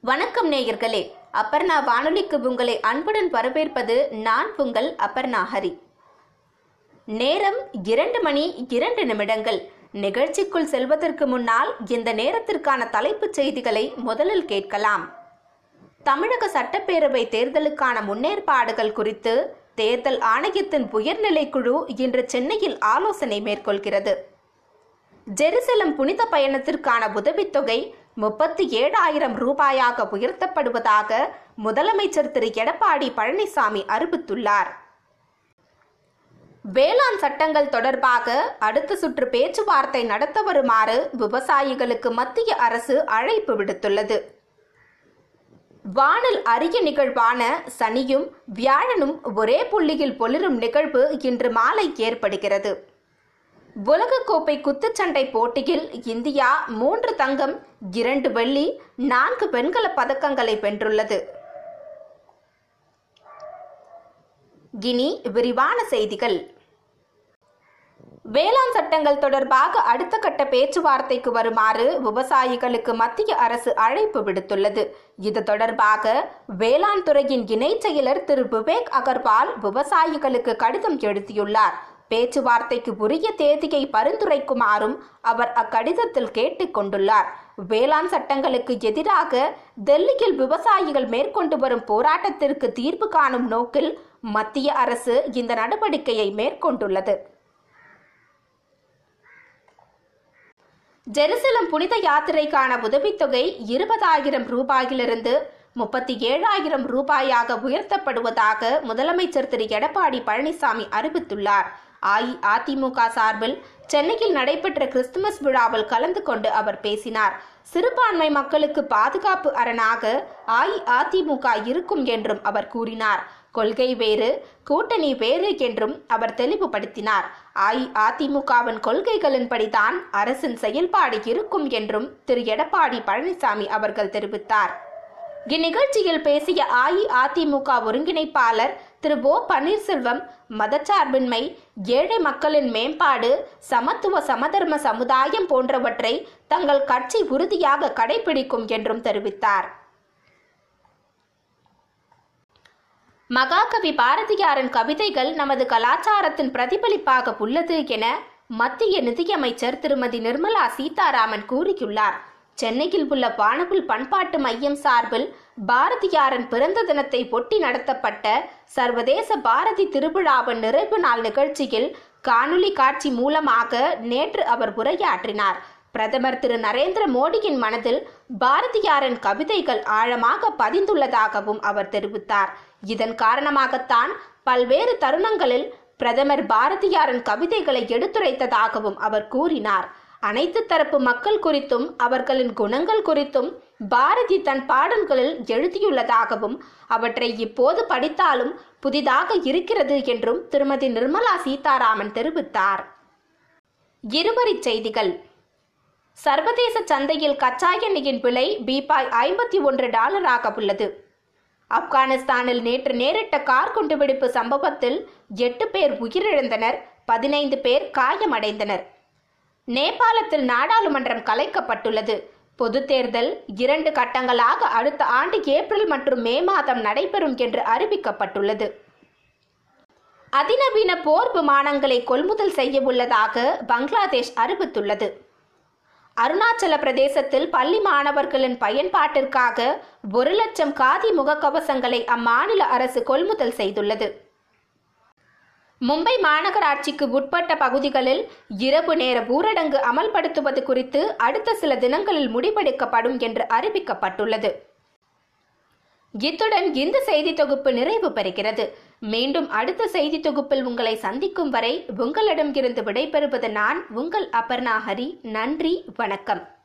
வணக்கம் நேயர்களே. அபர்ணா வானொலிக்கு உங்களை அன்புடன் வரவேற்பது நான் உங்கள் அபர்ணா ஹரி. நேரம் இரண்டு மணி இரண்டு நிமிடங்கள். நிகழ்ச்சிக்குள் செல்வதற்கு முன்னால் இந்த நேரத்திற்கான தலைப்புச் செய்திகளை முதலில் கேட்கலாம். தமிழக சட்டப்பேரவை தேர்தலுக்கான முன்னேற்பாடுகள் குறித்து தேர்தல் ஆணையத்தின் உயர்நிலைக்குழு இன்று சென்னையில் ஆலோசனை மேற்கொள்கிறது. ஜெருசலம் புனித பயணத்திற்கான உதவித்தொகை முப்பத்தி ஏழாயிரம் ரூபாயாக உயர்த்தப்படுவதாக முதலமைச்சர் திரு. எடப்பாடி பழனிசாமி அறிவித்துள்ளார். வேளாண் சட்டங்கள் தொடர்பாக அடுத்த சுற்று பேச்சுவார்த்தை நடத்த வருமாறு விவசாயிகளுக்கு மத்திய அரசு அழைப்பு விடுத்துள்ளது. வானில் அரிய நிகழ்வான சனியும் வியாழனும் ஒரே புள்ளியில் பொலிரும் நிகழ்வு இன்று மாலை ஏற்படுகிறது. உலகக்கோப்பை குத்துச்சண்டை போட்டியில் இந்தியா மூன்று தங்கம் இரண்டு வெள்ளி நான்கு வெண்கல பதக்கங்களை வென்றுள்ளது. இனி விரிவான செய்திகள். வேளாண் சட்டங்கள் தொடர்பாக அடுத்த கட்ட பேச்சுவார்த்தைக்கு வருமாறு விவசாயிகளுக்கு மத்திய அரசு அழைப்பு விடுத்துள்ளது. இது தொடர்பாக வேளாண் துறையின் இணைச் செயலர் திரு விவேக் அகர்வால் விவசாயிகளுக்கு கடிதம் எழுதியுள்ளார். பேச்சுவார்த்தைக்கு உரிய தேதியை பரிந்துரைக்குமாறும் அவர் அக்கடிதத்தில் கேட்டுக்கொண்டுள்ளார் வேளாண் சட்டங்களுக்கு எதிராக டெல்லியில் விவசாயிகள் மேற்கொண்டு வரும் போராட்டத்திற்கு தீர்வு காணும் நோக்கில் மத்திய அரசு இந்த நடவடிக்கையை மேற்கொண்டுள்ளது. ஜெருசலம் புனித யாத்திரைக்கான உதவித்தொகை இருபதாயிரம் ரூபாயிலிருந்து முப்பத்தி ஏழாயிரம் ரூபாயாக உயர்த்தப்படுவதாக முதலமைச்சர் திரு. எடப்பாடி பழனிசாமி அறிவித்துள்ளார். அஇஅதிமுக சார்பில் சென்னையில் நடைபெற்ற கிறிஸ்துமஸ் விழாவில் கலந்து கொண்டு அவர் பேசினார். சிறுபான்மை மக்களுக்கு பாதுகாப்பு அரணாக அஇஅதிமுக இருக்கும் என்றும் அவர் கூறினார். கொள்கை வேறு கூட்டணி வேறு என்றும் அவர் தெளிவுபடுத்தினார். அஇஅதிமுகவின் கொள்கைகளின்படிதான் அரசின் செயல்பாடு இருக்கும் என்றும் திரு. எடப்பாடி பழனிசாமி அவர்கள் தெரிவித்தார். இந்நிகழ்ச்சியில் பேசிய அஇஅதிமுக ஒருங்கிணைப்பாளர் திரு ஓ பன்னீர்செல்வம் மதச்சார்பின்மை ஏழை மக்களின் மேம்பாடு சமத்துவ சமதர்ம சமுதாயம் போன்றவற்றை தங்கள் கட்சி உறுதியாக கடைபிடிக்கும் என்றும் தெரிவித்தார். மகாகவி பாரதியாரின் கவிதைகள் நமது கலாச்சாரத்தின் பிரதிபலிப்பாக உள்ளது என மத்திய நிதியமைச்சர் திருமதி நிர்மலா சீதாராமன் கூறியுள்ளார். சென்னையில் உள்ள வானவில் பண்பாட்டு மையம் சார்பில் பாரதியாரன் பிறந்த தினத்தை ஒட்டி நடத்தப்பட்ட சர்வதேச பாரதி திருவிழாவின் நிறைவு நாள் நிகழ்ச்சியில் காணொலி காட்சி மூலமாக நேற்று அவர் உரையாற்றினார். பிரதமர் திரு நரேந்திர மோடியின் மனதில் பாரதியாரின் கவிதைகள் ஆழமாக பதிந்துள்ளதாகவும் அவர் தெரிவித்தார். இதன் காரணமாகத்தான் பல்வேறு தருணங்களில் பிரதமர் பாரதியாரின் கவிதைகளை எடுத்துரைத்ததாகவும் அவர் கூறினார். அனைத்து தரப்பு மக்கள் குறித்தும் அவர்களின் குணங்கள் குறித்தும் பாரதி தன் பாடல்களில் எழுதியுள்ளதாகவும் அவற்றை இப்போது படித்தாலும் புதிதாக இருக்கிறது என்றும் திருமதி நிர்மலா சீதாராமன் தெரிவித்தார். இருமறிச் செய்திகள். சர்வதேச சந்தையில் கச்சா எண்ணெயின் விலை பீபாய் ஐம்பத்தி ஒன்று டாலராக உள்ளது. ஆப்கானிஸ்தானில் நேற்று நேரிட்ட கார் குண்டுவெடிப்பு சம்பவத்தில் எட்டு பேர் உயிரிழந்தனர் பதினைந்து பேர் காயமடைந்தனர். நேபாளத்தில் நாடாளுமன்றம் கலைக்கப்பட்டுள்ளது. பொது தேர்தல் இரண்டு கட்டங்களாக அடுத்த ஆண்டு ஏப்ரல் மற்றும் மே மாதம் நடைபெறும் என்று அறிவிக்கப்பட்டுள்ளது. அதிநவீன போர் விமானங்களை கொள்முதல் செய்ய உள்ளதாக பங்களாதேஷ் அறிவித்துள்ளது. அருணாச்சல பிரதேசத்தில் பள்ளி மாணவர்களின் பயன்பாட்டிற்காக ஒரு லட்சம் காதி முகக்கவசங்களை அம்மாநில அரசு கொள்முதல் செய்துள்ளது. மும்பை மாநகராட்சிக்கு உட்பட்ட பகுதிகளில் இரவு நேர ஊரடங்கு அமல்படுத்துவது குறித்து அடுத்த சில தினங்களில் முடிவெடுக்கப்படும் என்று அறிவிக்கப்பட்டுள்ளது. இத்துடன் இந்த செய்தி தொகுப்பு நிறைவு பெறுகிறது. மீண்டும் அடுத்த செய்தி தொகுப்பில் உங்களை சந்திக்கும் வரை உங்களிடமிருந்து விடைபெறுவது நான் உங்கள் அபர்ணா ஹரி. நன்றி வணக்கம்.